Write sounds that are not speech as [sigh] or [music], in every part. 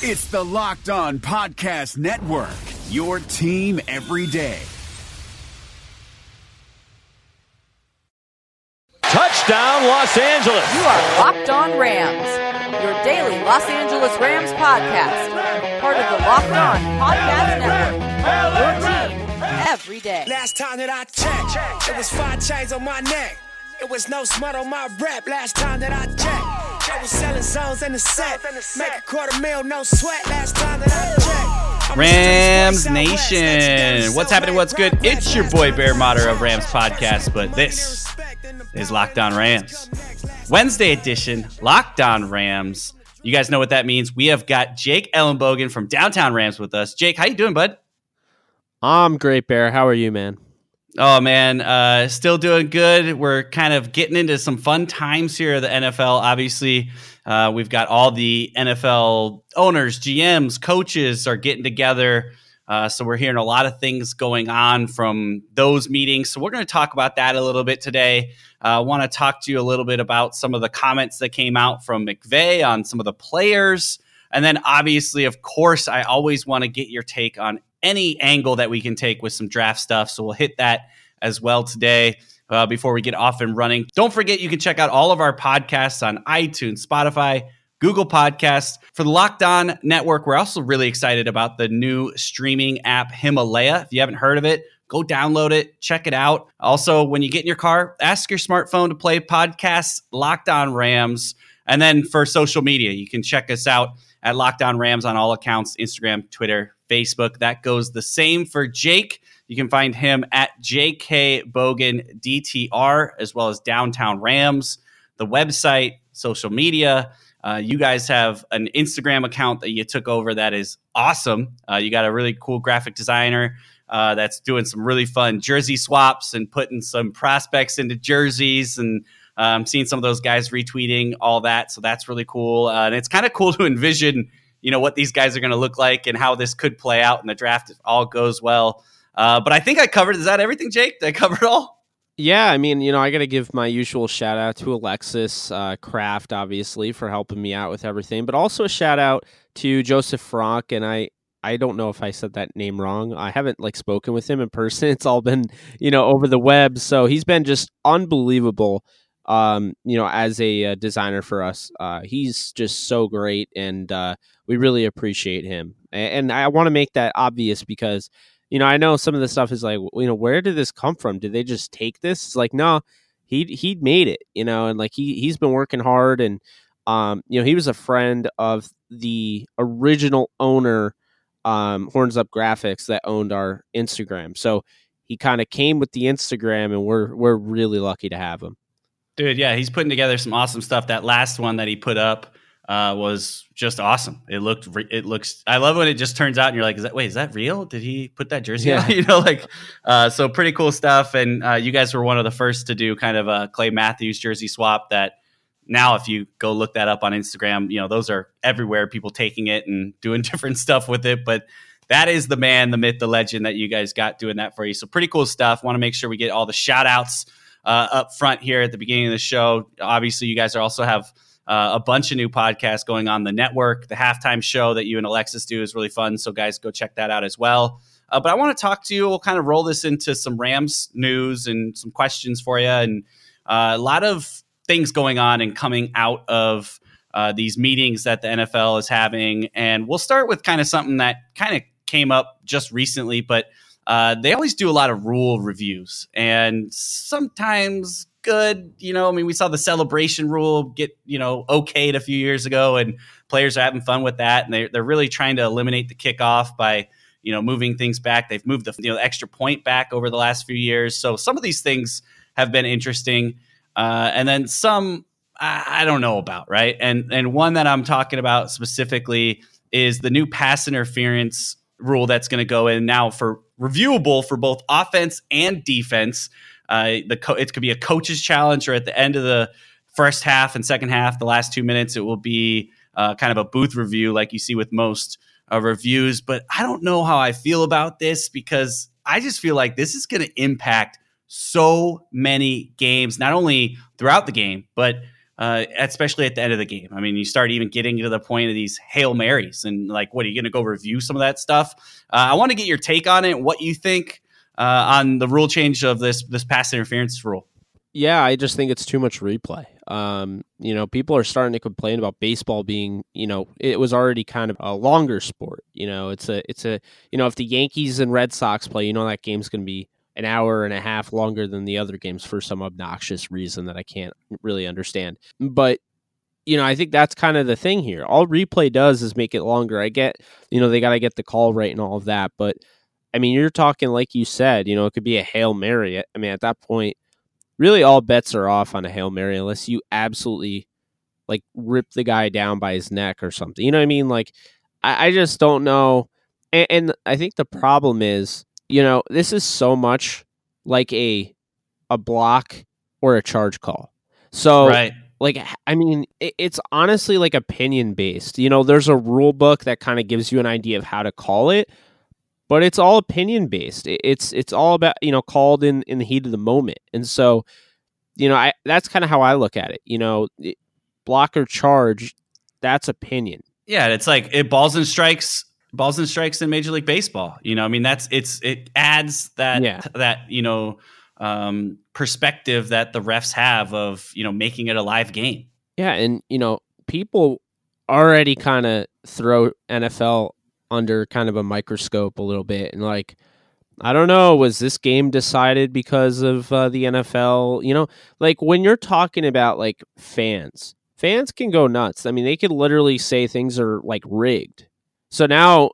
It's the Locked On Podcast Network, your team every day. Touchdown, Los Angeles. You are Locked On Rams, your daily Los Angeles Rams podcast, part of the Locked On Podcast Network. Your team every day. Last time that I checked, it was five chains on my neck. It was no smut on my rep. Last time that I checked, I was selling zones in the set. Make a quarter mil, no sweat. Last time that I checked. Rams the streets, boy, Southwest. Nation. What's happening? What's good? It's your boy Bear Motter of Rams Podcast, but this is Locked On Rams. Wednesday edition, Locked On Rams. You guys know what that means. We have got Jake Ellenbogen from Downtown Rams with us. Jake, how you doing, bud? I'm great, Bear. How are you, man? Oh man, uh, still doing good. We're kind of getting into some fun times here at the NFL. Obviously, uh, we've got all the NFL owners, GMs, coaches are getting together. Uh, so we're hearing a lot of things going on from those meetings. So we're going to talk about that a little bit today. I want to talk to you a little bit about some of the comments that came out from McVay on some of the players. And then, obviously, of course, I always want to get your take on any angle that we can take with some draft stuff. So we'll hit that as well today. Uh, before we get off and running, don't forget you can check out all of our podcasts on iTunes, Spotify, Google Podcasts. For the Locked On Network, we're also really excited about the new streaming app Himalaya. If you haven't heard of it, go download it, check it out. Also, when you get in your car, ask your smartphone to play podcasts Locked On Rams. And then for social media, you can check us out at Locked On Rams on all accounts Instagram, Twitter, Facebook. That goes the same for Jake. You can find him at JK Bogan DTR as well as Downtown Rams, the website, social media. Uh, you guys have an Instagram account that you took over that is awesome. Uh, you got a really cool graphic designer uh, that's doing some really fun jersey swaps and putting some prospects into jerseys and um, seeing some of those guys retweeting all that. So that's really cool. Uh, and it's kind of cool to envision, you know, what these guys are going to look like and how this could play out in the draft if all goes well. Uh, but I think I covered. Is that everything, Jake? Did I cover it all? Yeah, I mean, you know, I got to give my usual shout out to Alexis uh, Kraft, obviously, for helping me out with everything, but also a shout out to Joseph Frank. And I, I don't know if I said that name wrong. I haven't like spoken with him in person. [laughs] It's all been, you know, over the web. So he's been just unbelievable. Um, you know, as a uh, designer for us, uh, he's just so great, and uh, we really appreciate him. And, and I want to make that obvious because you know, I know some of the stuff is like, you know, where did this come from? Did they just take this? It's like, no, he he made it, you know, and like he he's been working hard, and um, you know, he was a friend of the original owner, um, Horns Up Graphics that owned our Instagram. So he kind of came with the Instagram, and we're we're really lucky to have him. Dude, yeah, he's putting together some awesome stuff. That last one that he put up uh, was just awesome. It looked, re- it looks. I love when it just turns out and you're like, is that wait, is that real? Did he put that jersey Yeah. on? [laughs] You know, like, uh, so pretty cool stuff. And uh, you guys were one of the first to do kind of a Clay Matthews jersey swap. That now, if you go look that up on Instagram, you know those are everywhere. People taking it and doing [laughs] different stuff with it, but. That is the man, the myth, the legend that you guys got doing that for you. So pretty cool stuff. Want to make sure we get all the shout outs uh, up front here at the beginning of the show. Obviously, you guys are also have uh, a bunch of new podcasts going on the network. The halftime show that you and Alexis do is really fun. So, guys, go check that out as well. Uh, but I want to talk to you. We'll kind of roll this into some Rams news and some questions for you, and uh, a lot of things going on and coming out of uh, these meetings that the NFL is having. And we'll start with kind of something that kind of came up just recently, but uh, they always do a lot of rule reviews, and sometimes good. You know, I mean, we saw the celebration rule get you know okayed a few years ago, and players are having fun with that, and they're, they're really trying to eliminate the kickoff by you know moving things back. They've moved the you know extra point back over the last few years, so some of these things have been interesting, uh, and then some I, I don't know about right, and and one that I'm talking about specifically is the new pass interference rule that's going to go in now for reviewable for both offense and defense. Uh, the co- it could be a coach's challenge, or at the end of the first half and second half, the last two minutes, it will be uh, kind of a booth review, like you see with most uh, reviews. But I don't know how I feel about this because I just feel like this is going to impact so many games, not only throughout the game, but uh, especially at the end of the game. I mean, you start even getting to the point of these hail marys, and like, what are you going to go review some of that stuff? Uh, I want to get your take on it. What you think uh, on the rule change of this this pass interference rule? Yeah, I just think it's too much replay. Um, you know, people are starting to complain about baseball being, you know, it was already kind of a longer sport. You know, it's a, it's a, you know, if the Yankees and Red Sox play, you know, that game's going to be an hour and a half longer than the other games for some obnoxious reason that I can't really understand. But you know, I think that's kind of the thing here. All replay does is make it longer. I get, you know, they got to get the call right and all of that, but I mean, you're talking like you said, you know, it could be a hail mary. I mean, at that point, really all bets are off on a hail mary unless you absolutely like rip the guy down by his neck or something. You know what I mean? Like, I, I just don't know. And, and I think the problem is you know, this is so much like a a block or a charge call. So right. like I mean, it, it's honestly like opinion based. You know, there's a rule book that kind of gives you an idea of how to call it, but it's all opinion based. It, it's it's all about, you know, called in in the heat of the moment. And so, you know, I that's kind of how I look at it. You know, it, block or charge, that's opinion. Yeah, it's like it balls and strikes balls and strikes in Major League Baseball. You know, I mean that's it's it adds that yeah. that you know um, perspective that the refs have of you know making it a live game. Yeah, and you know people already kind of throw NFL under kind of a microscope a little bit and like I don't know was this game decided because of uh, the NFL you know like when you're talking about like fans fans can go nuts I mean they could literally say things are like rigged so now,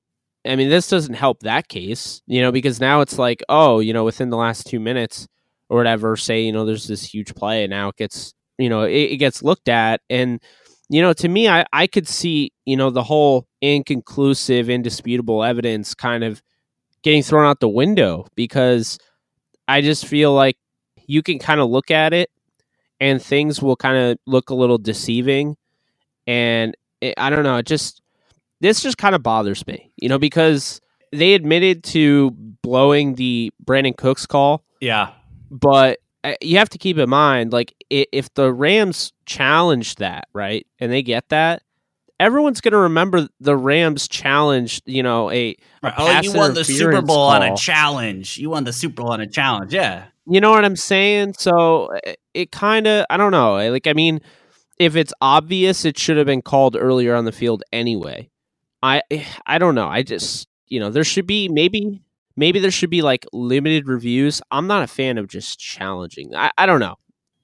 I mean, this doesn't help that case, you know, because now it's like, oh, you know, within the last two minutes or whatever, say, you know, there's this huge play and now it gets, you know, it, it gets looked at. And, you know, to me, I, I could see, you know, the whole inconclusive, indisputable evidence kind of getting thrown out the window because I just feel like you can kind of look at it and things will kind of look a little deceiving. And it, I don't know, it just, this just kind of bothers me, you know, because they admitted to blowing the Brandin Cooks call. Yeah. But uh, you have to keep in mind, like, if the Rams challenged that, right, and they get that, everyone's going to remember the Rams challenged, you know, a, a oh, you won the Super Bowl call. on a challenge. You won the Super Bowl on a challenge. Yeah. You know what I'm saying? So it, it kind of, I don't know. Like, I mean, if it's obvious, it should have been called earlier on the field anyway. I I don't know. I just you know there should be maybe maybe there should be like limited reviews. I'm not a fan of just challenging. I, I don't know.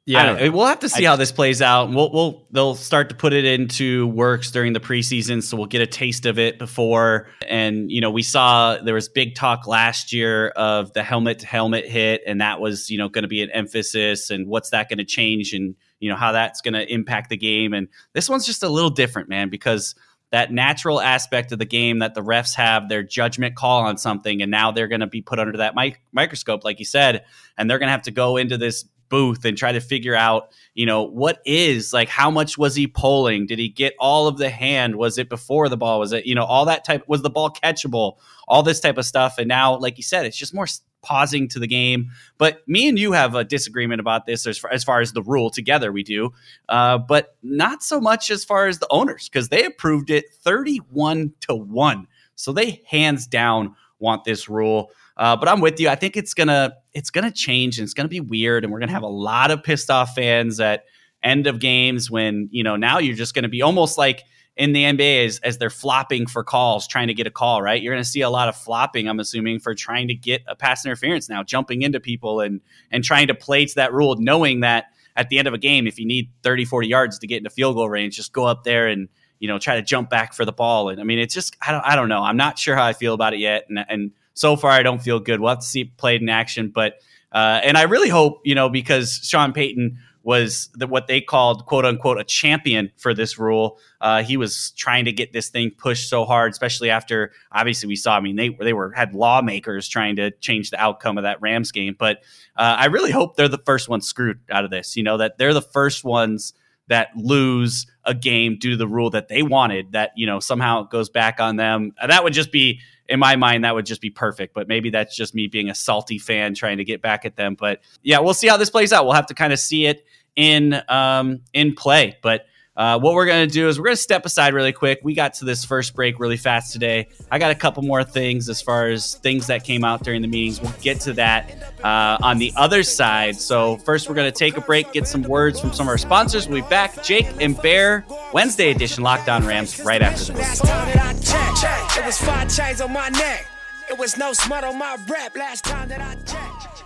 Yeah, don't know. we'll have to see I, how this plays out. We'll, we'll they'll start to put it into works during the preseason, so we'll get a taste of it before. And you know, we saw there was big talk last year of the helmet to helmet hit, and that was you know going to be an emphasis. And what's that going to change, and you know how that's going to impact the game. And this one's just a little different, man, because that natural aspect of the game that the refs have their judgment call on something and now they're going to be put under that mic- microscope like you said and they're going to have to go into this booth and try to figure out you know what is like how much was he pulling did he get all of the hand? Was it before the ball? Was it you know all that type was the ball catchable? All this type of stuff and now like you said it's just more pausing to the game. But me and you have a disagreement about this as far as, far as the rule. Together we do, uh, but not so much as far as the owners because they approved it 31 to 1. So they hands down want this rule. Uh, but I'm with you. I think it's gonna it's gonna change and it's gonna be weird, and we're gonna have a lot of pissed off fans at end of games when you know now you're just gonna be almost like in the NBA as, as they're flopping for calls, trying to get a call, right? You're going to see a lot of flopping, I'm assuming, for trying to get a pass interference now, jumping into people and and trying to play to that rule, knowing that at the end of a game, if you need 30, 40 yards to get into field goal range, just go up there and you know try to jump back for the ball. And I mean, it's just I don't I don't know. I'm not sure how I feel about it yet, and and so far I don't feel good. We'll have to see played in action, but uh, and I really hope you know because Sean Payton was the, what they called quote unquote a champion for this rule. Uh, he was trying to get this thing pushed so hard, especially after obviously we saw. I mean, they they were had lawmakers trying to change the outcome of that Rams game. But uh, I really hope they're the first ones screwed out of this. You know that they're the first ones that lose a game due to the rule that they wanted. That you know somehow goes back on them. That would just be in my mind, that would just be perfect. But maybe that's just me being a salty fan trying to get back at them. But yeah, we'll see how this plays out. We'll have to kind of see it in um, in play. But uh, what we're going to do is we're going to step aside really quick. We got to this first break really fast today. I got a couple more things as far as things that came out during the meetings. We'll get to that uh, on the other side. So, first, we're going to take a break, get some words from some of our sponsors. We'll be back. Jake and Bear, Wednesday edition Locked On Rams, right after this. It was five chains on my neck. It was no smut on my rep last time that I checked.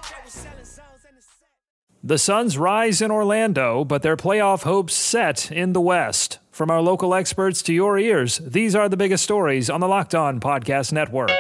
The Suns rise in Orlando, but their playoff hopes set in the West. From our local experts to your ears, these are the biggest stories on the Locked On Podcast Network.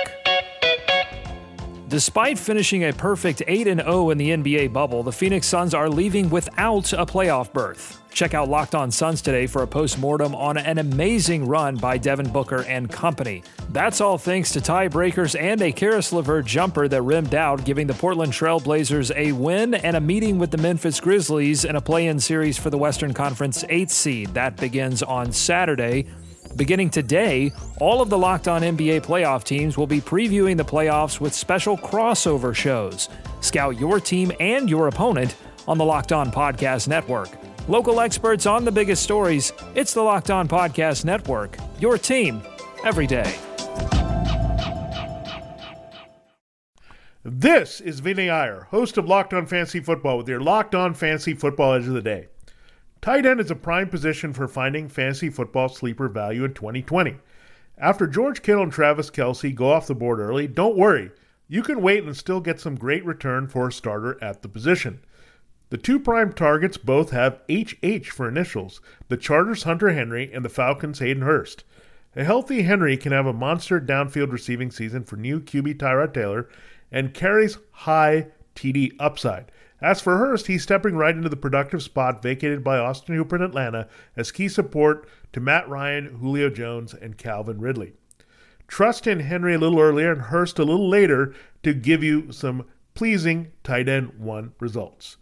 Despite finishing a perfect 8 0 in the NBA bubble, the Phoenix Suns are leaving without a playoff berth. Check out Locked On Suns today for a post-mortem on an amazing run by Devin Booker and company. That's all thanks to tiebreakers and a Caris LeVert jumper that rimmed out, giving the Portland Trail Blazers a win and a meeting with the Memphis Grizzlies in a play-in series for the Western Conference 8th seed. That begins on Saturday. Beginning today, all of the Locked On NBA playoff teams will be previewing the playoffs with special crossover shows. Scout your team and your opponent on the Locked On Podcast Network. Local experts on the biggest stories. It's the Locked On Podcast Network. Your team every day. This is Vinny Iyer, host of Locked On Fantasy Football, with your Locked On Fantasy Football Edge of the Day. Tight end is a prime position for finding fantasy football sleeper value in 2020. After George Kittle and Travis Kelce go off the board early, don't worry. You can wait and still get some great return for a starter at the position. The two prime targets both have HH for initials the Chargers' Hunter Henry and the Falcons' Hayden Hurst. A healthy Henry can have a monster downfield receiving season for new QB Tyrod Taylor and carries high TD upside. As for Hurst, he's stepping right into the productive spot vacated by Austin Hooper in Atlanta as key support to Matt Ryan, Julio Jones, and Calvin Ridley. Trust in Henry a little earlier and Hurst a little later to give you some pleasing tight end one results.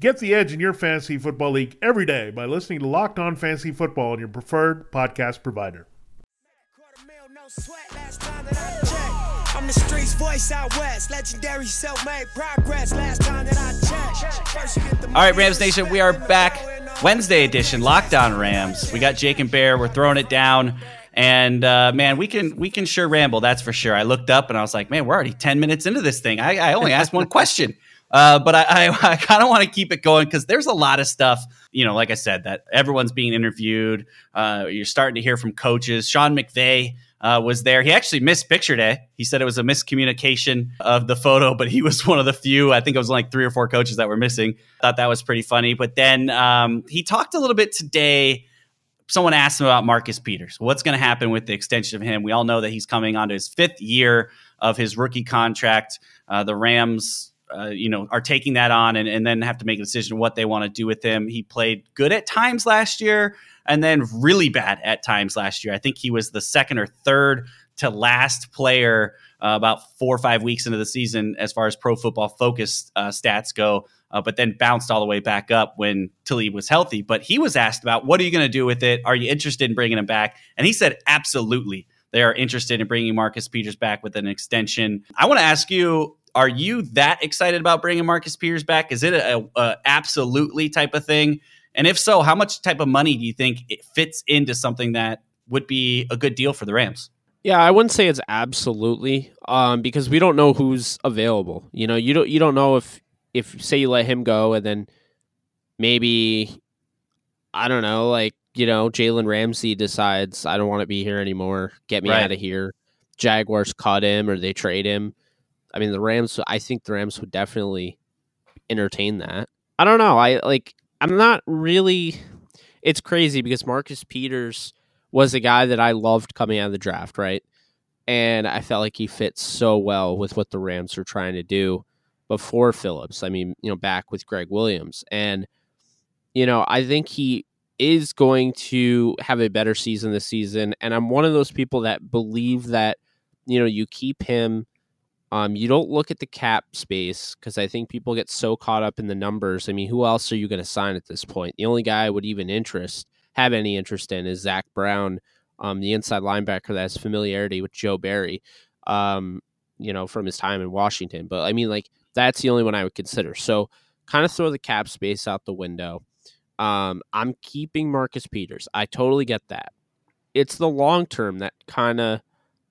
Get the edge in your fantasy football league every day by listening to Locked On Fantasy Football on your preferred podcast provider. I'm the streets voice out west, legendary self-made progress. Last time that I checked. All right, Rams Nation, we are back. Wednesday edition, Locked On Rams. We got Jake and Bear. We're throwing it down. And uh, man, we can we can sure ramble. That's for sure. I looked up and I was like, man, we're already ten minutes into this thing. I, I only asked one question. Uh, but I, I, [laughs] I kind of want to keep it going because there's a lot of stuff, you know, like I said, that everyone's being interviewed. Uh, you're starting to hear from coaches. Sean McVay uh, was there. He actually missed picture day. He said it was a miscommunication of the photo, but he [laughs] was one of the few. I think it was like three or four coaches that were missing. Thought that was pretty funny. But then um, he talked a little bit today. Someone asked him about Marcus Peters. What's going to happen with the extension of him? We all know that he's coming onto his fifth year of his rookie contract. Uh, the Rams uh, you know, are taking that on and, and then have to make a decision what they want to do with him. He played good at times last year and then really bad at times last year. I think he was the second or third to last player uh, about four or five weeks into the season as far as pro football focused uh, stats go, uh, but then bounced all the way back up when Talib was healthy. But he was asked about what are you going to do with it? Are you interested in bringing him back? And he said, absolutely. They are interested in bringing Marcus Peters back with an extension. I want to ask you are you that excited about bringing Marcus Peters back? Is it a, a, absolutely type of thing? And if so, how much type of money do you think it fits into something that would be a good deal for the Rams? Yeah, I wouldn't say it's absolutely um, because we don't know who's available. You know, you don't you don't know if if say you let him go and then maybe I don't know, like you know, Jalen Ramsey decides I don't want to be here anymore, get me right. out of here. Jaguars cut him or they trade him. I mean, the Rams. I think the Rams would definitely entertain that. I don't know. I like. I'm not really. It's crazy because Marcus Peters was a guy that I loved coming out of the draft, right? And I felt like he fits so well with what the Rams are trying to do before Phillips. I mean, you know, back with Gregg Williams. And, you know, I think he is going to have a better season this season. And I'm one of those people that believe that, you know, you keep him um, you don't look at the cap space because I think people get so caught up in the numbers. I mean, who else are you going to sign at this point? The only guy I would even interest have any interest in is Zach Brown, um, the inside linebacker that has familiarity with Joe Barry, um, you know, from his time in Washington. But I mean, like that's the only one I would consider. So kind of throw the cap space out the window. Um, I'm keeping Marcus Peters. I totally get that. It's the long term that kind of,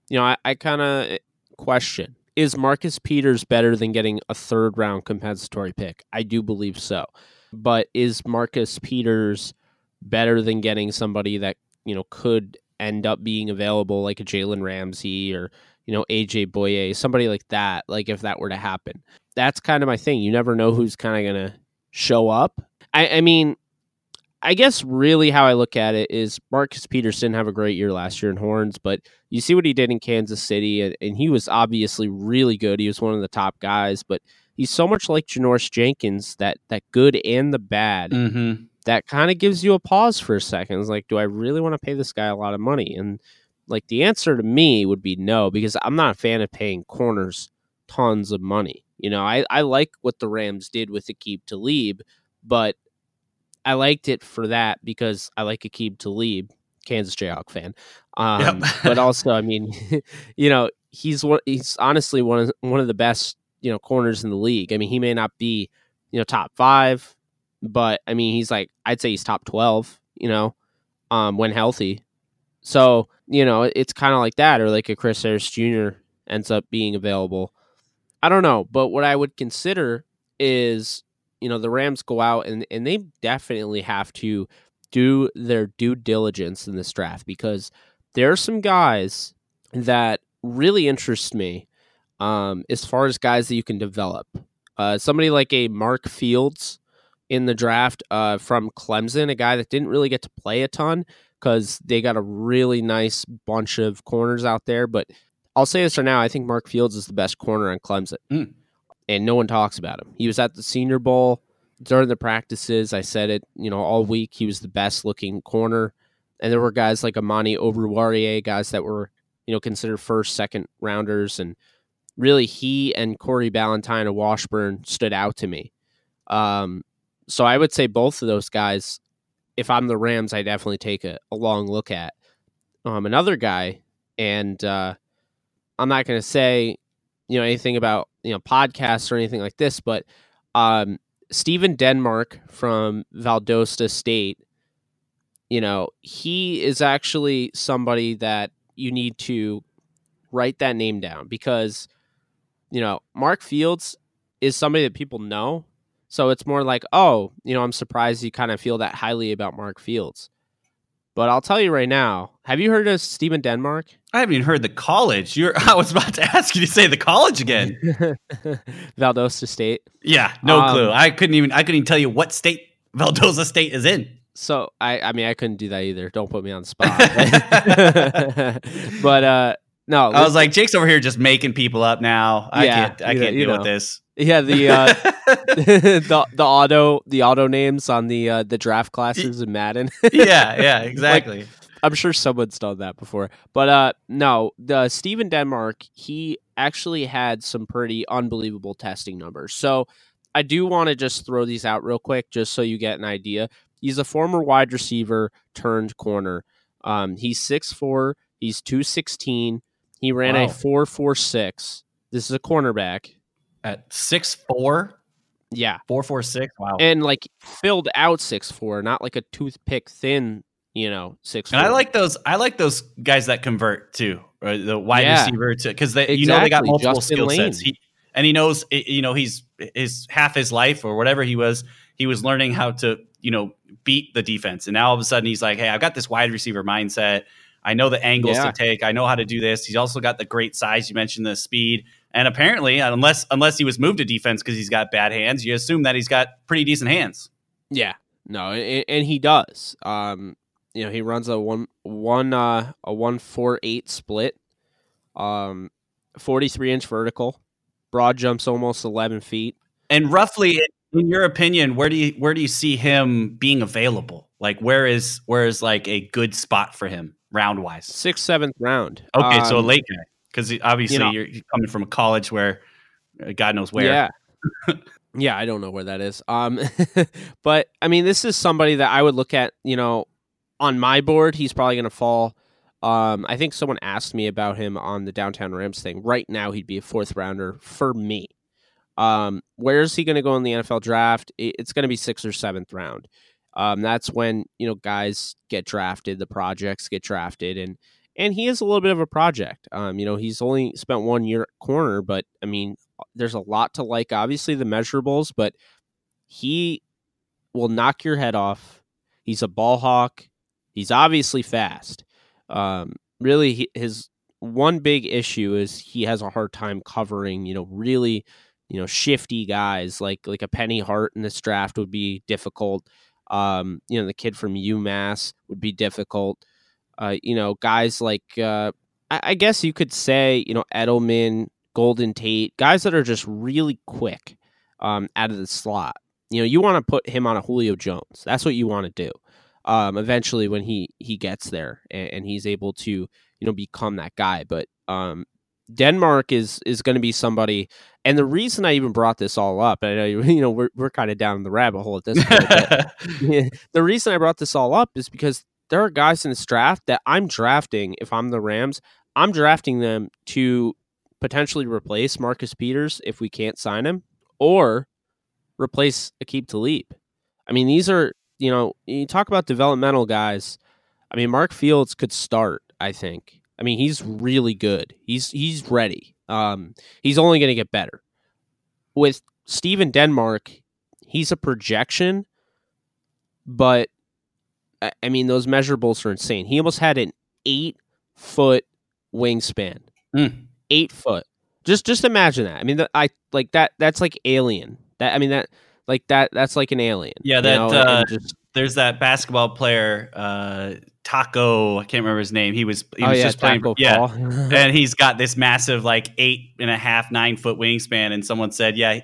you know, I, I kind of eh, question is Marcus Peters better than getting a third round compensatory pick? I do believe so. But is Marcus Peters better than getting somebody that, you know, could end up being available like a Jalen Ramsey or, you know, AJ Bouye, somebody like that, like if that were to happen. That's kind of my thing. You never know who's kind of going to show up. I, I mean, I guess really how I look at it is Marcus Peterson have a great year last year in Horns, but you see what he did in Kansas City, and, and he was obviously really good. He was one of the top guys, but he's so much like Janoris Jenkins that that good and the bad Mm-hmm. that kind of gives you a pause for a second. It's like, do I really want to pay this guy a lot of money? And like the answer to me would be no, because I'm not a fan of paying corners tons of money. You know, I, I like what the Rams did with Aqib Talib, but I liked it for that because I like Aqib Talib, Kansas Jayhawk fan. Um, Yep. but [laughs] also, I mean, [laughs] you know, he's one. He's honestly one of one of the best you know corners in the league. I mean, he may not be you know top five, but I mean, he's like I'd say he's top twelve. You know, um, when healthy. So you know, it's kind of like that, or like a Chris Harris Jr. ends up being available. I don't know, but what I would consider is you know the Rams go out and and they definitely have to do their due diligence in this draft because there are some guys that really interest me um, as far as guys that you can develop. Uh, somebody like a Mark Fields in the draft uh, from Clemson, a guy that didn't really get to play a ton because they got a really nice bunch of corners out there. But I'll say this for now: I think Mark Fields is the best corner on Clemson, Mm. And no one talks about him. He was at the Senior Bowl during the practices. I said it, you know, all week. He was the best looking corner, and there were guys like Amani Oruwariye, guys that were you know considered first, second rounders, and really he and Corey Ballentine of Washburn stood out to me. Um, so I would say both of those guys. If I'm the Rams, I definitely take a, a long look at. Um, another guy, and uh, I'm not going to say you know anything about you know podcasts or anything like this, but um, Stephen Denmark from Valdosta State, you know, he is actually somebody that you need to write that name down because, you know, Mark Fields is somebody that people know. So it's more like, oh, you know, I'm surprised you kind of feel that highly about Mark Fields. But I'll tell you right now, have you heard of Stephen Denmark? I haven't even heard the college. You're. [laughs] I was about to ask you to say the college again. [laughs] Valdosta State. Yeah, no Um, clue. I couldn't even. I couldn't even tell you what state Valdosta State is in. So I, I mean, I couldn't do that either. Don't put me on the spot. [laughs] but uh, no, I was like, Jake's over here just making people up now. I Yeah, can't. I can't you deal know. with this. Yeah, the uh, [laughs] [laughs] the the auto the auto names on the uh, the draft classes in Madden. yeah, yeah, [laughs] exactly. I'm sure someone's done that before. But uh no, the Stephen Denmark, he actually had some pretty unbelievable testing numbers. So I do want to just throw these out real quick just so you get an idea. He's a former wide receiver turned corner. Um he's six four. he's 216. He ran Wow. a 446. This is a cornerback. At six four, Yeah. four four six. Wow. And like filled out six four, not like a toothpick thin, you know, six. And I like those. I like those guys that convert too, or the wide Yeah. receiver to because they, you know, they got multiple Justin skill Lane. sets. He, and he knows, you know, he's his half his life or whatever he was. He was learning how to, you know, beat the defense, and now all of a sudden he's like, hey, I've got this wide receiver mindset. I know the angles Yeah. to take. I know how to do this. He's also got the great size. You mentioned the speed, and apparently, unless unless he was moved to defense because he's got bad hands, you assume that he's got pretty decent hands. Yeah, no, and, and he does. Um, you know, he runs a one one uh a one four eight split, um, forty three inch vertical, broad jumps almost eleven feet. And roughly, in your opinion, where do you where do you see him being available? Like, where is where is like a good spot for him round wise? Sixth seventh round. Okay, so a Um, late guy because obviously you know- you're coming from a college where uh, God knows where. Yeah. yeah, I don't know where that is. Um, [laughs] but I mean, this is somebody that I would look at. You know, on my board, he's probably going to fall. Um, I think someone asked me about him on the downtown Rams thing. Right now, he'd be a fourth rounder for me. Um, where is he going to go in the NFL draft? It's going to be sixth or seventh round. Um, that's when you know guys get drafted, the projects get drafted, and and he is a little bit of a project. Um, you know, he's only spent one year at corner, but I mean, there's a lot to like. Obviously, the measurables, but he will knock your head off. He's a ball hawk. He's obviously fast. Um, really, he, his one big issue is he has a hard time covering. You know, really, you know, shifty guys like like a Penny Hart in this draft would be difficult. Um, you know, the kid from UMass would be difficult. Uh, you know, guys like uh, I, I guess you could say, you know, Edelman, Golden Tate, guys that are just really quick um, out of the slot. You know, you want to put him on a Julio Jones. That's what you want to do. Um, eventually, when he he gets there and, and, he's able to you know become that guy. But um, Denmark is is going to be somebody. And the reason I even brought this all up, I know [laughs] you know we're we're kind of down the rabbit hole at this point. but, [laughs] [laughs] the reason I brought this all up is because there are guys in this draft that I'm drafting. If I'm the Rams, I'm drafting them to potentially replace Marcus Peters if we can't sign him, or replace Aqib Talib. I mean, these are you know you talk about developmental guys. I mean, Mark Fields could start. I think. I mean, he's really good. He's he's ready. Um, he's only going to get better. With Stephen Denmark, he's a projection, but I mean, those measurables are insane. He almost had an eight foot wingspan. Mm. Eight foot. Just just imagine that. I mean, I like that. That's like alien. That I mean that like that. That's like an alien. Yeah, that. You know? uh, just, there's that basketball player, uh, Tacko. I can't remember his name. He was he oh, was yeah, just playing. Yeah, [laughs] and he's got this massive like eight and a half, nine foot wingspan. And someone said, yeah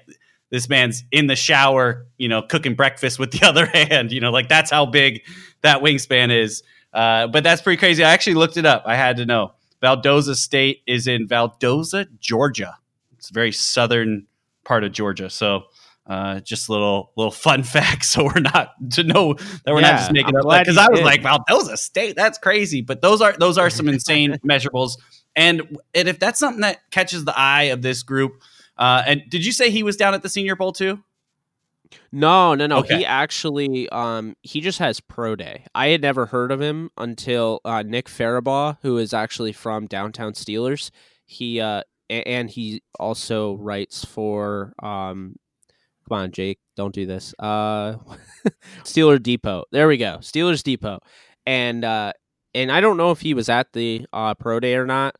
this man's in the shower, you know, cooking breakfast with the [laughs] other hand. You know, like that's how big that wingspan is. Uh, but that's pretty crazy. I actually looked it up. I had to know. Valdosta State is in Valdosta, Georgia. It's a very southern part of Georgia. So uh, just a little little fun [laughs] fact, so we're not to know that we're yeah, not just making I'm up because I was did. like Valdosta State, that's crazy. But those are those are some insane [laughs] measurables, and and if that's something that catches the eye of this group, uh, and did you say he was down at the Senior Bowl too? No, no, no. Okay. He actually, um, he just has pro day. I had never heard of him until uh, Nick Farabaugh, who is actually from downtown Steelers. He uh, and he also writes for um, come on, Jake, don't do this. Uh, [laughs] Steeler Depot. There we go. Steelers Depot, and uh, and I don't know if he was at the uh, pro day or not,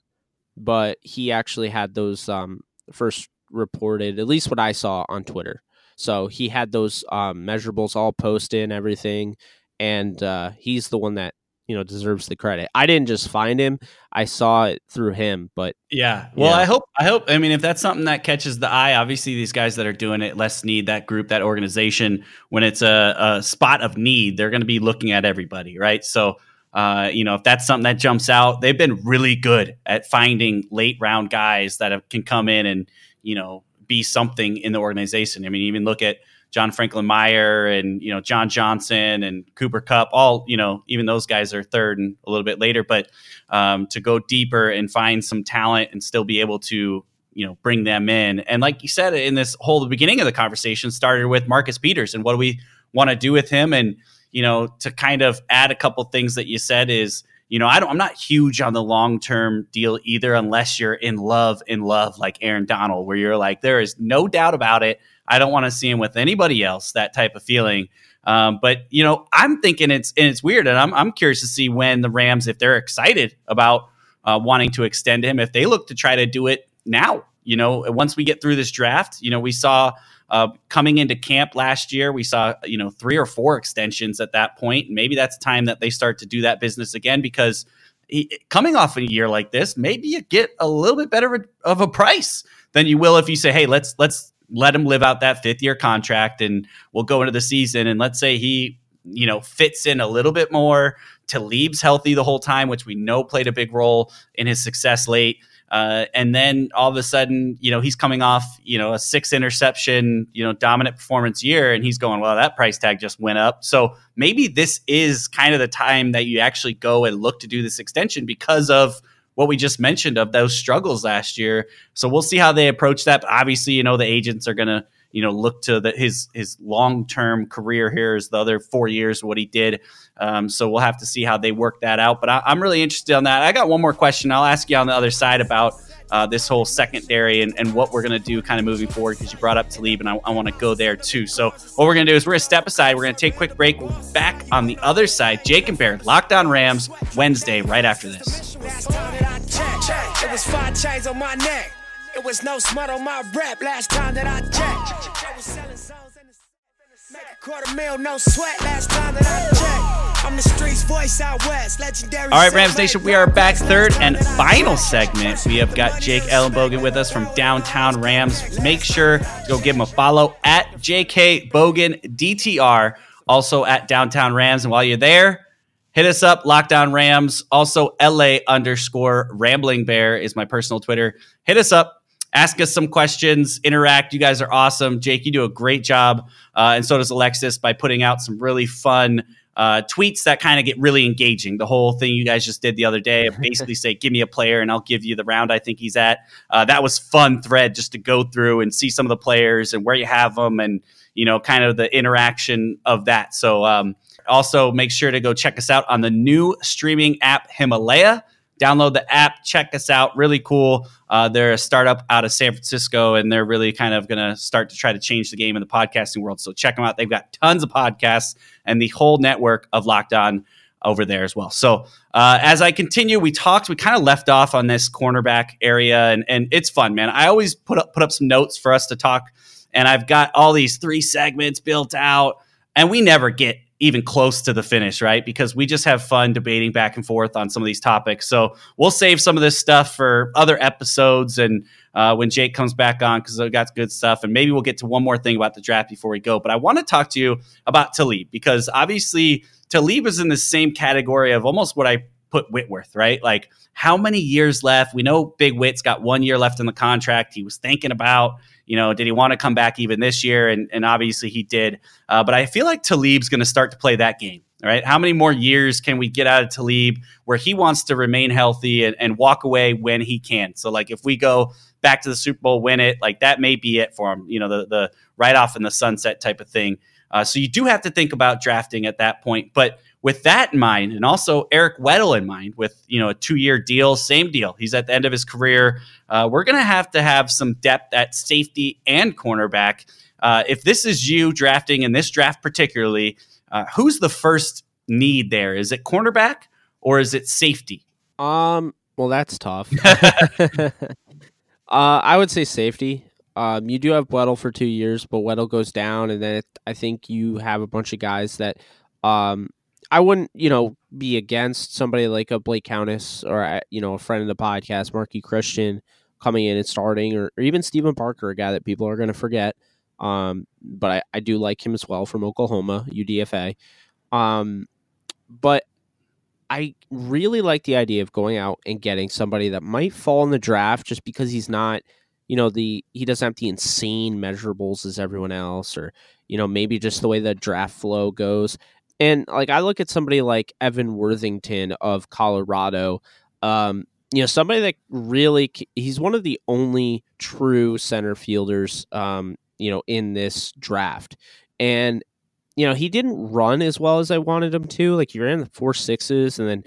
but he actually had those um first reported, at least what I saw on Twitter. So he had those um, measurables all posted and everything, and uh, he's the one that you know deserves the credit. I didn't just find him; I saw it through him. But yeah, well, yeah. I hope I hope. I mean, if that's something that catches the eye, obviously these guys that are doing it less need that group, that organization. When it's a, a spot of need, they're going to be looking at everybody, right? So. Uh, you know, if that's something that jumps out, they've been really good at finding late round guys that have, can come in and you know, be something in the organization. I mean, even look at John Franklin Meyer and you know John Johnson and Cooper Kupp, All you know, even those guys are third and a little bit later. But um, to go deeper and find some talent and still be able to you know bring them in. And like you said in this whole the beginning of the conversation started with Marcus Peters and what do we want to do with him and you know to kind of add a couple things that you said is you know, I don't, I'm not huge on the long term deal either, unless you're in love, in love, like Aaron Donald, where you're like, there is no doubt about it. I don't want to see him with anybody else. That type of feeling. Um, but you know, I'm thinking it's and it's weird, and I'm I'm curious to see when the Rams, if they're excited about uh, wanting to extend him, if they look to try to do it now. You know, once we get through this draft, you know, we saw uh, coming into camp last year, we saw you know three or four extensions at that point. Maybe that's time that they start to do that business again because he, coming off a year like this, maybe you get a little bit better of a price than you will if you say, "Hey, let's let's let him live out that fifth year contract and we'll go into the season and let's say he you know fits in a little bit more. Talib's healthy the whole time, which we know played a big role in his success late. Uh, and then all of a sudden, you know, he's coming off, you know, a six interception, you know, dominant performance year, and he's going, well, that price tag just went up. So maybe this is kind of the time that you actually go and look to do this extension because of what we just mentioned of those struggles last year. So we'll see how they approach that. But obviously, you know, the agents are going to you know look to the, his his long term career here is the other four years what he did. Um, so we'll have to see how they work that out. But I, I'm really interested on that. I got one more question. I'll ask you on the other side about uh, this whole secondary and, and what we're going to do kind of moving forward because you brought up Talib and I, I want to go there too. So, what we're going to do is we're going to step aside. We're going to take a quick break. Back on the other side. Jake and Barrett, Locked On Rams, Wednesday, right after this. It was five chains on my neck. It was no smut on my rep last time that I checked. I was selling in the make a quarter mil, no sweat last time that I checked. I'm the streets voice out west, legendary. All right, Rams Nation, we are back. Third and final segment. We have got Jake Ellenbogen with us from Downtown Rams. Make sure to go give him a follow at JK Bogan DTR, also at Downtown Rams. And while you're there, hit us up, Locked On Rams. Also, LA underscore Rambling Bear is my personal Twitter. Hit us up ask us some questions, interact. You guys are awesome. Jake, you do a great job. Uh, and so does Alexis by putting out some really fun uh, tweets that kind of get really engaging. The whole thing you guys just did the other day, of [laughs] basically say, "Give me a player, and I'll give you the round I think he's at." Uh, that was fun thread just to go through and see some of the players and where you have them, and you know, kind of the interaction of that. So, um, also make sure to go check us out on the new streaming app Himalaya. Download the app, check us out. Really cool. Uh, they're a startup out of San Francisco, and they're really kind of going to start to try to change the game in the podcasting world. So check them out. They've got tons of podcasts and the whole network of Locked On over there as well. So uh, as I continue, we talked, we kind of left off on this cornerback area, and and it's fun, man. I always put up put up some notes for us to talk, and I've got all these three segments built out, and we never get even close to the finish, right? Because we just have fun debating back and forth on some of these topics. So we'll save some of this stuff for other episodes and uh, when Jake comes back on because we got good stuff. And maybe we'll get to one more thing about the draft before we go. But I want to talk to you about Talib because obviously Talib is in the same category of almost what I put Whitworth, right? Like how many years left? We know Big Whit's got one year left in the contract. He was thinking about you know, did he want to come back even this year? And, and obviously he did. Uh, but I feel like Talib's going to start to play that game. Right. How many more years can we get out of Talib where he wants to remain healthy and, and walk away when he can? So, like, if we go back to the Super Bowl, win it, like that may be it for him, you know, the, the right off in the sunset type of thing. Uh, so, you do have to think about drafting at that point. But with that in mind, and also Eric Weddle in mind, with you know a two-year deal, same deal. He's at the end of his career. Uh, we're going to have to have some depth at safety and cornerback. Uh, if this is you drafting in this draft particularly, uh, who's the first need there? Is it cornerback or is it safety? Um. Well, that's tough. [laughs] [laughs] uh, I would say safety. Um, you do have Weddle for two years, but Weddle goes down, and then it, I think you have a bunch of guys that um, I wouldn't, you know, be against somebody like a Blake Countess or uh, you know a friend of the podcast, Marqui Christian, coming in and starting, or, or even Stephen Parker, a guy that people are going to forget. Um, but I, I do like him as well from Oklahoma, UDFA. Um, but I really like the idea of going out and getting somebody that might fall in the draft just because he's not, you know, the he doesn't have the insane measurables as everyone else, or you know, maybe just the way the draft flow goes. And like I look at somebody like Evan Worthington of Colorado, um, you know, somebody that really he's one of the only true center fielders, um, you know, in this draft. And you know, he didn't run as well as I wanted him to. Like he ran the four sixes and then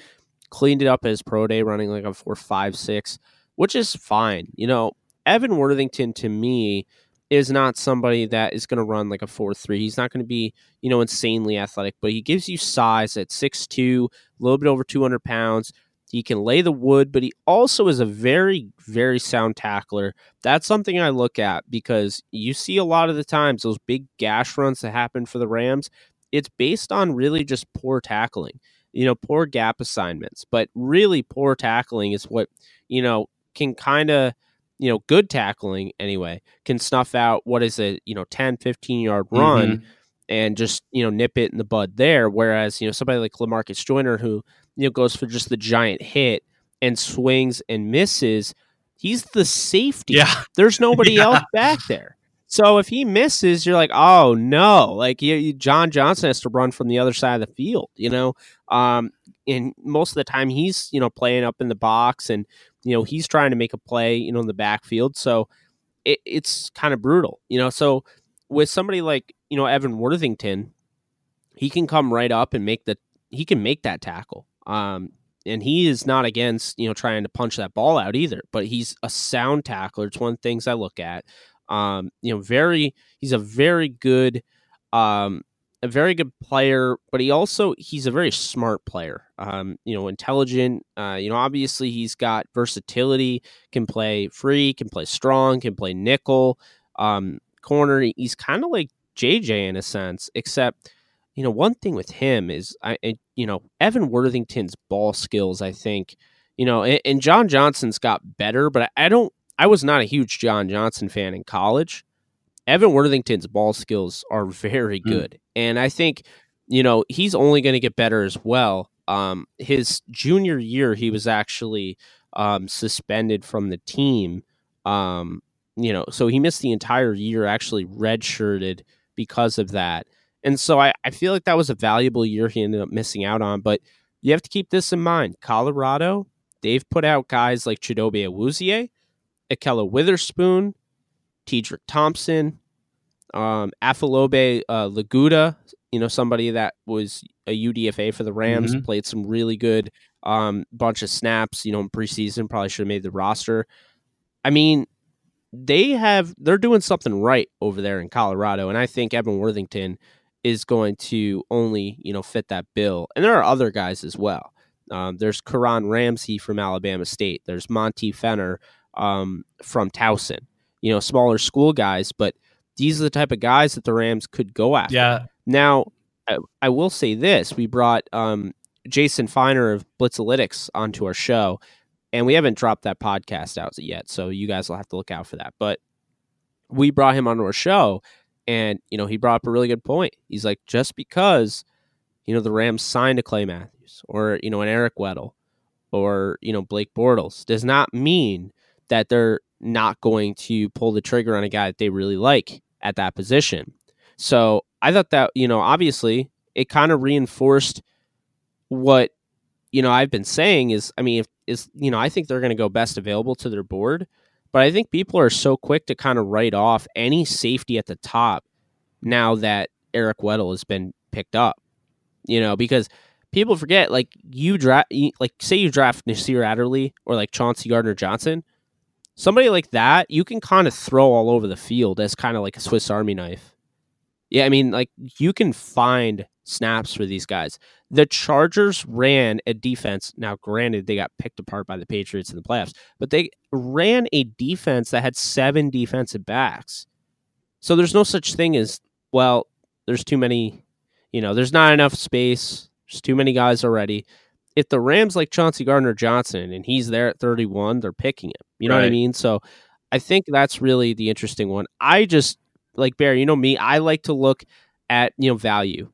cleaned it up as pro day running like a four five six, which is fine. You know, Evan Worthington to me is not somebody that is going to run like a 4-3. He's not going to be, you know, insanely athletic, but he gives you size at 6'2", a little bit over 200 pounds. He can lay the wood, but he also is a very, very sound tackler. That's something I look at because you see a lot of the times those big gash runs that happen for the Rams, it's based on really just poor tackling, you know, poor gap assignments. But really, poor tackling is what, you know, can kind of – you know, good tackling anyway, can snuff out what is a, you know, 10, 15 yard run mm-hmm. and just, you know, nip it in the bud there. Whereas, you know, somebody like Lamarcus Joyner who, you know, goes for just the giant hit and swings and misses, he's the safety. Yeah. [laughs] There's nobody yeah. else back there. So if he misses, you're like, oh no, like you, you, John Johnson has to run from the other side of the field. You know, um, and most of the time he's you know playing up in the box and you know he's trying to make a play you know in the backfield. So it, it's kind of brutal you know? So with somebody like you know evan worthington he can come right up and make the he can make that tackle. Um and he is not against you know trying to punch that ball out either but he's a sound tackler. It's one of the things i look at. Um you know very he's a very good um a very good player, but he also he's a very smart player. Um, you know, intelligent. Uh, you know, obviously he's got versatility. Can play free. Can play strong. Can play nickel. Um, corner. He's kind of like JJ in a sense, except you know one thing with him is I, you know Evan Worthington's ball skills. I think you know, and, and John Johnson's got better, but I, I don't. I was not a huge John Johnson fan in college. Evan Worthington's ball skills are very hmm. good. Mm. And I think, you know, he's only going to get better as well. Um, his junior year, he was actually um, suspended from the team. Um, you know, so he missed the entire year, actually redshirted because of that. And so I, I feel like that was a valuable year he ended up missing out on. But you have to keep this in mind. Colorado, they've put out guys like Chidobe Awuzie, Ahkello Witherspoon, Tedric Thompson, um, Afolabi uh, Laguda, you know, somebody that was a UDFA for the Rams, mm-hmm. played some really good um, bunch of snaps, you know, in preseason, probably should have made the roster. I mean, they have, they're doing something right over there in Colorado. And I think Evan Worthington is going to only, you know, fit that bill. And there are other guys as well. Um, there's Koron Ramsey from Alabama State. There's Monty Fenner um, from Towson you know, smaller school guys, but these are the type of guys that the Rams could go after. Yeah. Now, I, I will say this: we brought um, Jason Finer of Blitzalytics onto our show, and we haven't dropped that podcast out yet, so you guys will have to look out for that. But we brought him onto our show, and you know, he brought up a really good point. He's like, just because you know the Rams signed a Clay Matthews or you know an Eric Weddle or you know Blake Bortles does not mean that they're not going to pull the trigger on a guy that they really like at that position. So I thought that, you know, obviously it kind of reinforced what, you know, I've been saying is, I mean, if is, you know, I think they're going to go best available to their board, but I think people are so quick to kind of write off any safety at the top now that Eric Weddle has been picked up, you know, because people forget, like you draft, like say you draft Nasir Adderley or like Chauncey Gardner Johnson, somebody like that you can kind of throw all over the field as kind of like a Swiss Army knife. Yeah, I mean, like you can find snaps for these guys. The Chargers ran a defense. Now, granted, they got picked apart by the Patriots in the playoffs, but they ran a defense that had seven defensive backs. So there's no such thing as, well, there's too many, you know, there's not enough space. There's too many guys already if the Rams like Chauncey Gardner Johnson and he's there at 31, they're picking him. You know right. what I mean? So I think that's really the interesting one. I just like Barry, you know me, I like to look at, you know, value.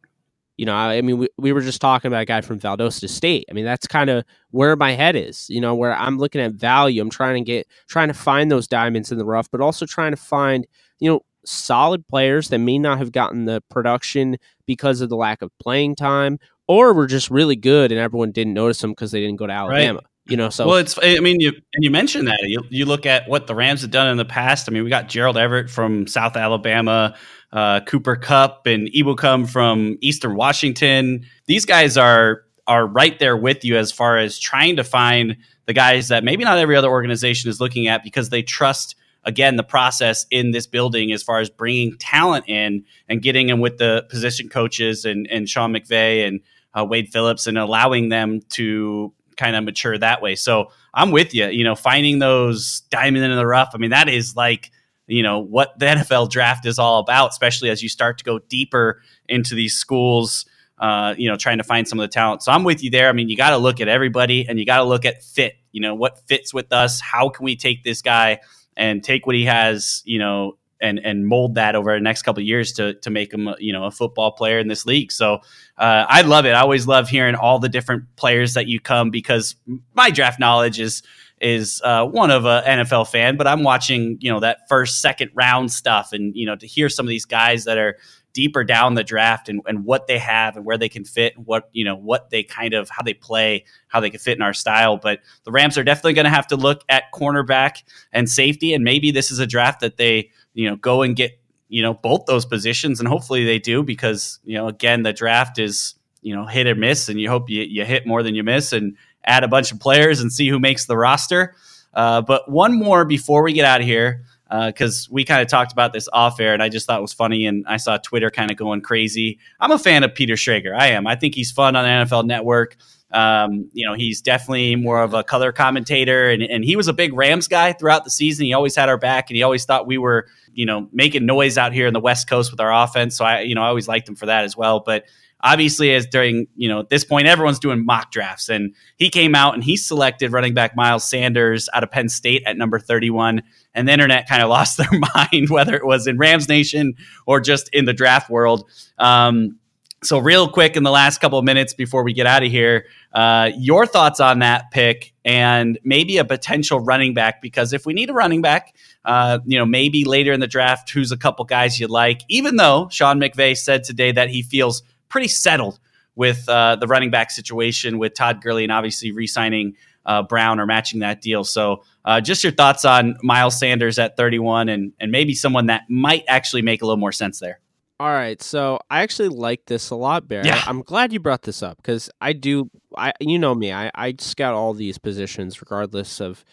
You know, I, I mean, we, we were just talking about a guy from Valdosta State. I mean, that's kind of where my head is, you know, where I'm looking at value. I'm trying to get, trying to find those diamonds in the rough, but also trying to find, you know, solid players that may not have gotten the production because of the lack of playing time or were just really good and everyone didn't notice them because they didn't go to Alabama. Right. You know, so well, it's. I mean, you and you mentioned that you you look at what the Rams have done in the past. I mean, we got Gerald Everett from South Alabama, uh, Cooper Kupp, and Ebukam from Eastern Washington. These guys are are right there with you as far as trying to find the guys that maybe not every other organization is looking at because they trust again the process in this building as far as bringing talent in and getting them with the position coaches and and Sean McVay and uh, Wade Phillips and allowing them to kind of mature that way. So I'm with you. You know, finding those diamond in the rough. I mean, that is like you know what the [laughs] NFL draft is all about, especially as you start to go deeper into these schools. Uh, you know, trying to find some of the talent. So I'm with you there. I mean, you got to look at everybody, and you got to look at fit. You know, what fits with us? How can we take this guy and take what he has? You know, and and mold that over the next couple years to to make him you know a football player in this league. So uh, I love it. I always love hearing all the different players that you come because my draft knowledge is is uh, one of a NFL fan, but I'm watching you know that first second round stuff, and you know to hear some of these guys that are deeper down the draft and, and what they have and where they can fit, what you know, what they kind of how they play, how they can fit in our style. But the Rams are definitely going to have to look at cornerback and safety, and maybe this is a draft that they you know go and get you know both those positions, and hopefully they do because you know again the draft is you know hit or miss, and you hope you, you hit more than you miss, and add a bunch of players and see who makes the roster. Uh, but one more before we get out of here because uh, we kind of talked about this off air, and I just thought it was funny, and I saw Twitter kind of going crazy. I'm a fan of Peter Schrager. I am. I think he's fun on the NFL Network. Um, you know, he's definitely more of a color commentator, and, and he was a big Rams guy throughout the season. He always had our back, and he always thought we were, you know, making noise out here in the West Coast with our offense. So I, you know, I always liked him for that as well. But obviously as during you know at this point everyone's doing mock drafts and he came out and he selected running back miles sanders out of penn state at number 31 and the internet kind of [laughs] lost their [laughs] mind whether it was in rams nation or just in the draft world um, so real quick in the last couple of minutes before we get out of here uh, your thoughts on that pick and maybe a potential running back because if we need a running back uh, you know maybe later in the draft who's a couple guys you like even though sean mcvay said today that he feels pretty settled with uh, the running back situation with Todd Gurley and obviously re-signing uh, Brown or matching that deal. So, uh, just your thoughts on Miles Sanders at 31 and and maybe someone that might actually make a little more sense there. All right, so I actually like this a lot, Bear. Yeah. I'm glad you brought this up because I do. I you know me, I, I scout all these positions regardless of,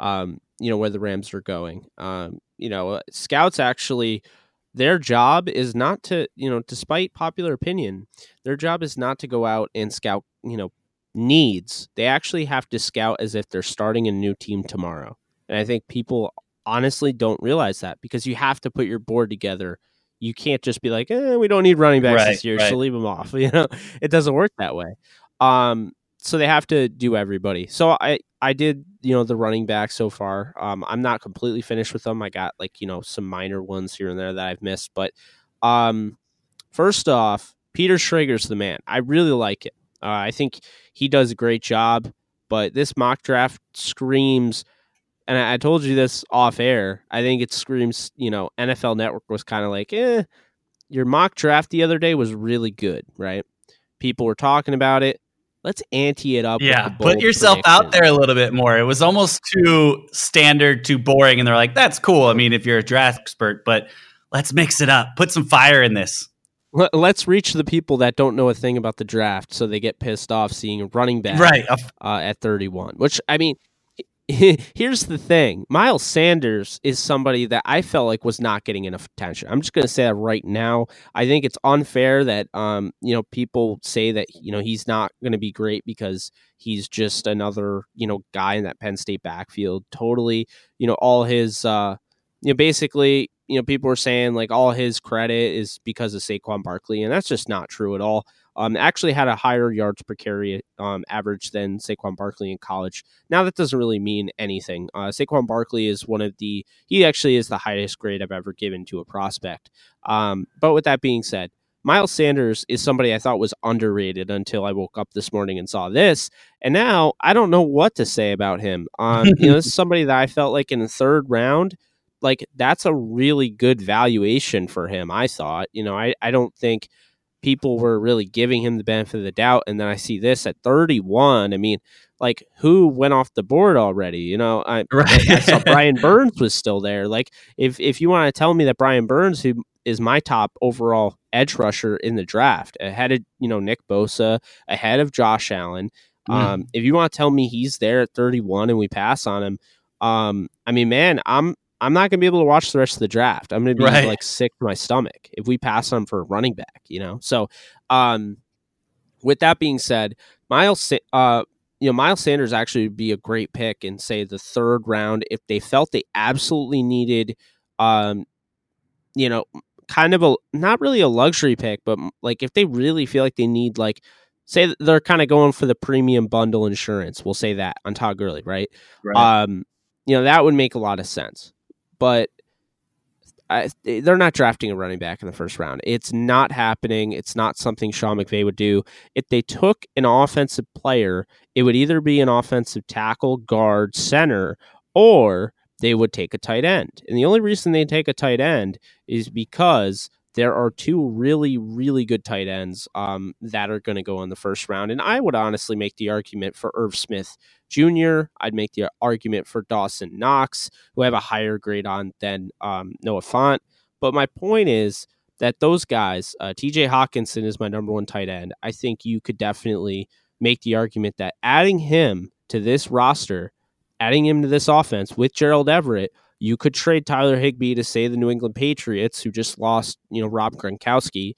um, you know where the Rams are going. Um, you know, scouts actually their job is not to, you know, despite popular opinion, their job is not to go out and scout, you know, needs. They actually have to scout as if they're starting a new team tomorrow. And I think people honestly don't realize that because you have to put your board together. You can't just be like, eh, we don't need running backs right, this year, right. so leave them off. [laughs] You know, it doesn't work that way. Um, so they have to do everybody. So I I did you know the running back so far. Um, I'm not completely finished with them. I got like you know some minor ones here and there that I've missed, but um, first off, Peter Schrager's the man. I really like it. Uh, I think he does a great job. But this mock draft screams, and I, I told you this off air. I think it screams. You know, NFL Network was kind of like, eh, your mock draft the other day was really good, right? People were talking about it let's ante it up. Yeah, put yourself out there a little bit more. It was almost too standard, too boring, and they're like, "That's cool." I mean, if you're a draft expert, but let's mix it up. Put some fire in this. Let's reach the people that don't know a thing about the draft, so they get pissed off seeing a running back right uh, at 31. Which I mean, [laughs] here's the thing Miles Sanders is somebody that I felt like was not getting enough attention. I'm just going to say that right now. I think it's unfair that, um, you know, people say that, you know, he's not going to be great because he's just another, you know, guy in that Penn State backfield. Totally, you know, all his, uh, you know, basically, you know, people were saying like all his credit is because of Saquon Barkley, and that's just not true at all. Um, actually had a higher yards per carry um, average than Saquon Barkley in college. Now that doesn't really mean anything. Uh, Saquon Barkley is one of the he actually is the highest grade I've ever given to a prospect. Um, but with that being said, Miles Sanders is somebody I thought was underrated until I woke up this morning and saw this, and now I don't know what to say about him. Um, you know, this is [laughs] somebody that I felt like in the third round like that's a really good valuation for him. I thought, you know, I, I don't think people were really giving him the benefit of the doubt. And then I see this at 31. I mean, like who went off the board already? You know, I, [laughs] right. I saw [laughs] Brian Burns was still there. Like if if you want to tell me that Brian Burns, who is my top overall edge rusher in the draft, ahead of you know Nick Bosa, ahead of Josh Allen. Mm. Um, if you want to tell me he's there at 31 and we pass on him, um, I mean, man, I'm I'm not going to be able to watch the rest of the draft. I'm going to be right. like sick to my stomach if we pass on for a running back, you know? So, um, with that being said, Miles, uh, you know, Miles Sanders actually would be a great pick in say the third round if they felt they absolutely needed, um, you know, kind of a not really a luxury pick, but like if they really feel like they need like say they're kind of going for the premium bundle insurance, we'll say that on Todd Gurley, right? right. Um, you know, that would make a lot of sense but I, they're not drafting a running back in the first round. It's not happening. It's not something Sean McVay would do. If they took an offensive player, it would either be an offensive tackle, guard, center, or they would take a tight end. And the only reason they take a tight end is because there are two really, really good tight ends um, that are going to go in the first round. And I would honestly make the argument for Irv Smith Jr., I'd make the argument for Dawson Knox, who I have a higher grade on than um, Noah Fant. But my point is that those guys, uh, TJ Hockenson is my number one tight end. I think you could definitely make the argument that adding him to this roster, adding him to this offense with Gerald Everett, you could trade Tyler Higbee to say the New England Patriots, who just lost, you know, Rob Gronkowski.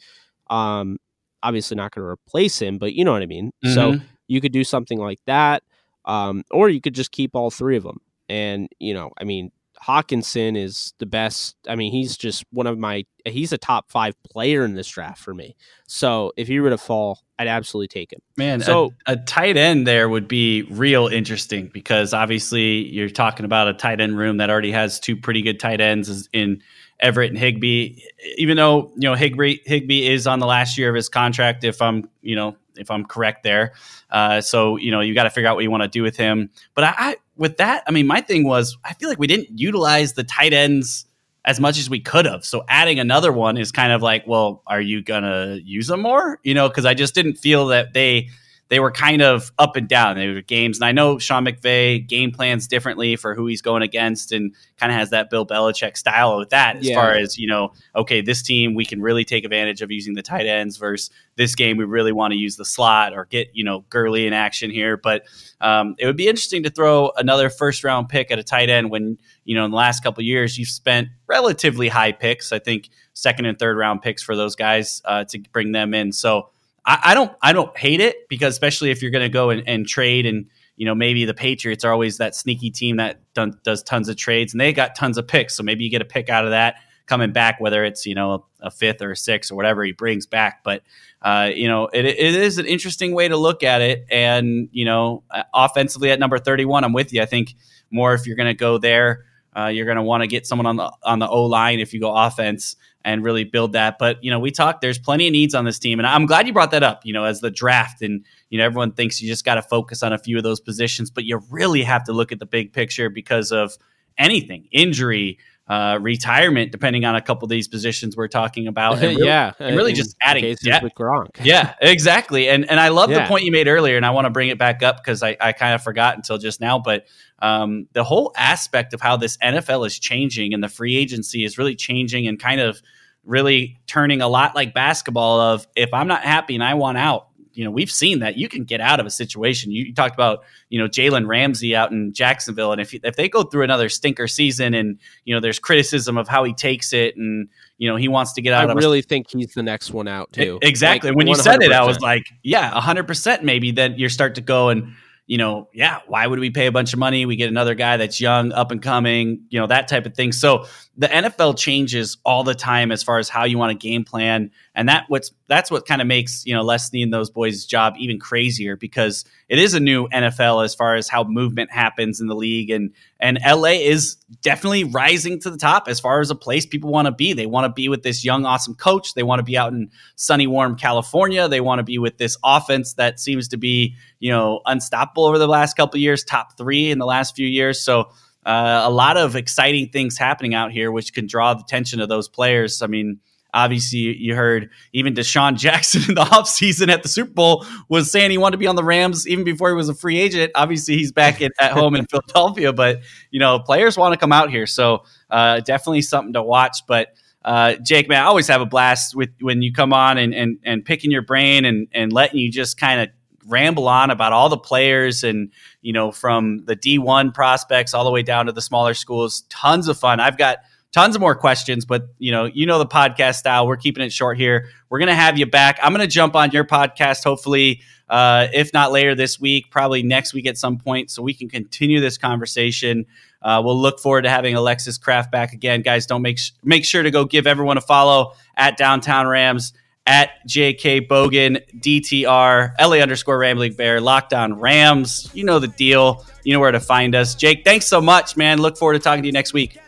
Um, obviously not going to replace him, but you know what I mean. Mm-hmm. So you could do something like that, um, or you could just keep all three of them. And you know, I mean, Hockenson is the best. I mean, he's just one of my. He's a top five player in this draft for me. So if he were to fall, I'd absolutely take him. Man, so a, a, tight end there would be real interesting because obviously you're talking about a tight end room that already has two pretty good tight ends in Everett and Higbee. Even though you know Higbee Higbee is on the last year of his contract, if I'm you know if I'm correct there. Uh, so you know you got to figure out what you want to do with him. But I, I, with that, I mean, my thing was I feel like we didn't utilize the tight ends as much as we could have. So adding another one is kind of like, well, are you gonna use them more? You know, because I just didn't feel that they they were kind of up and down. They were games, and I know Sean McVay game plans differently for who he's going against, and kind of has that Bill Belichick style with that. As yeah. far as you know, okay, this team we can really take advantage of using the tight ends versus this game we really want to use the slot or get you know Gurley in action here. But um, it would be interesting to throw another first round pick at a tight end when you know in the last couple years you've spent relatively high picks. I think second and third round picks for those guys uh, to bring them in. So I, I don't I don't hate it because especially if you're going to go and, and, trade and you know maybe the Patriots are always that sneaky team that done, does tons of trades and they got tons of picks. So maybe you get a pick out of that coming back whether it's you know a, fifth or a sixth or whatever he brings back. But uh, you know it, it is an interesting way to look at it. And you know uh, offensively at number 31 I'm with you. I think more if you're going to go there uh, you're going to want to get someone on the on the O line if you go offense and really build that. But you know, we talked. There's plenty of needs on this team, and I'm glad you brought that up. You know, as the draft, and you know, everyone thinks you just got to focus on a few of those positions, but you really have to look at the big picture because of anything, injury, uh, retirement, depending on a couple of these positions we're talking about. [laughs] And really, yeah, and really just adding depth. with Gronk. [laughs] yeah, exactly. And and I love yeah. the point you made earlier, and I want to bring it back up because I, I kind of forgot until just now. But um, the whole aspect of how this NFL is changing and the free agency is really changing and kind of really turning a lot like basketball. Of if I'm not happy and I want out, you know, we've seen that you can get out of a situation. You, you talked about, you know, Jalen Ramsey out in Jacksonville, and if if they go through another stinker season, and you know, there's criticism of how he takes it, and you know, he wants to get out. I really a, think he's the next one out too. Exactly. Like, when you 100%. said it, I was like, yeah, hundred percent. Maybe then you start to go and you know, yeah, why would we pay a bunch of money? We get another guy that's young, up and coming, you know, that type of thing. So the NFL changes all the time as far as how you want to game plan, and that what's that's what kind of makes you know Leslie and those boys' job even crazier because it is a new NFL as far as how movement happens in the league, and and LA is definitely rising to the top as far as a place people want to be. They want to be with this young, awesome coach. They want to be out in sunny, warm California. They want to be with this offense that seems to be you know unstoppable over the last couple years, top three in the last few years. So uh, a lot of exciting things happening out here, which can draw the attention of those players. I mean, obviously you heard even DeSean [laughs] Jackson in the offseason at the Super Bowl was saying he wanted to be on the Rams even before he was a free agent. Obviously he's back at, at home in [laughs] Philadelphia, but you know, players want to come out here. So uh, definitely something to watch. But uh, Jake, man, I always have a blast with when you come on and and, and picking your brain and, and letting you just kind of ramble on about all the players and you know from the D1 prospects all the way down to the smaller schools. Tons of fun. I've got tons of more questions, but you know, you know the podcast style. We're keeping it short here. We're gonna have you back. I'm gonna jump on your podcast, hopefully, uh, if not later this week, probably next week at some point, so we can continue this conversation. Uh, we'll look forward to having Alexis Kraft back again, guys. Don't make sh- make sure to go give everyone a follow at Downtown Rams at JK Bogan, DTR, LA underscore Rambling Bear, Locked On Rams. You know the deal. You know where to find us. Jake, thanks so much, man. Look forward to talking to you next week.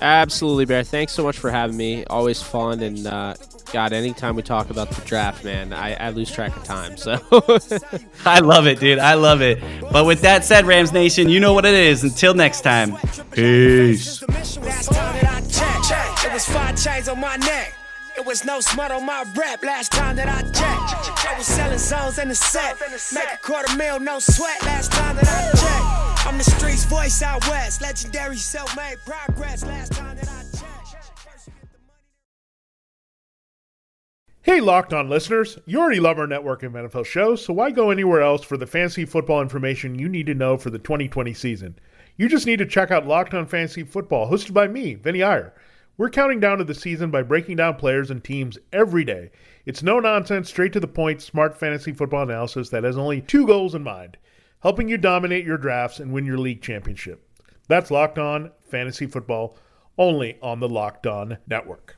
Absolutely, Bear. Thanks so much for having me. Always fun. And, uh, God, anytime we talk about the draft, man, I, I lose track of time. So [laughs] I love it, dude. I love it. But with that said, Rams Nation, you know what it is. Until next time, peace. It was no smut on my rap last time that I checked. I was selling zones in the set. Make a quarter mil, no sweat last time that I checked. I'm the streets voice out west. Legendary self made progress last time that I checked. Hey, Locked On listeners, you already love our network of NFL shows, so why go anywhere else for the fantasy football information you need to know for the 2020 season? You just need to check out Locked On Fantasy Football, hosted by me, Vinny Iyer. We're counting down to the season by breaking down players and teams every day. It's no nonsense, straight to the point, smart fantasy football analysis that has only two goals in mind helping you dominate your drafts and win your league championship. That's Locked On Fantasy Football, only on the Locked On Network.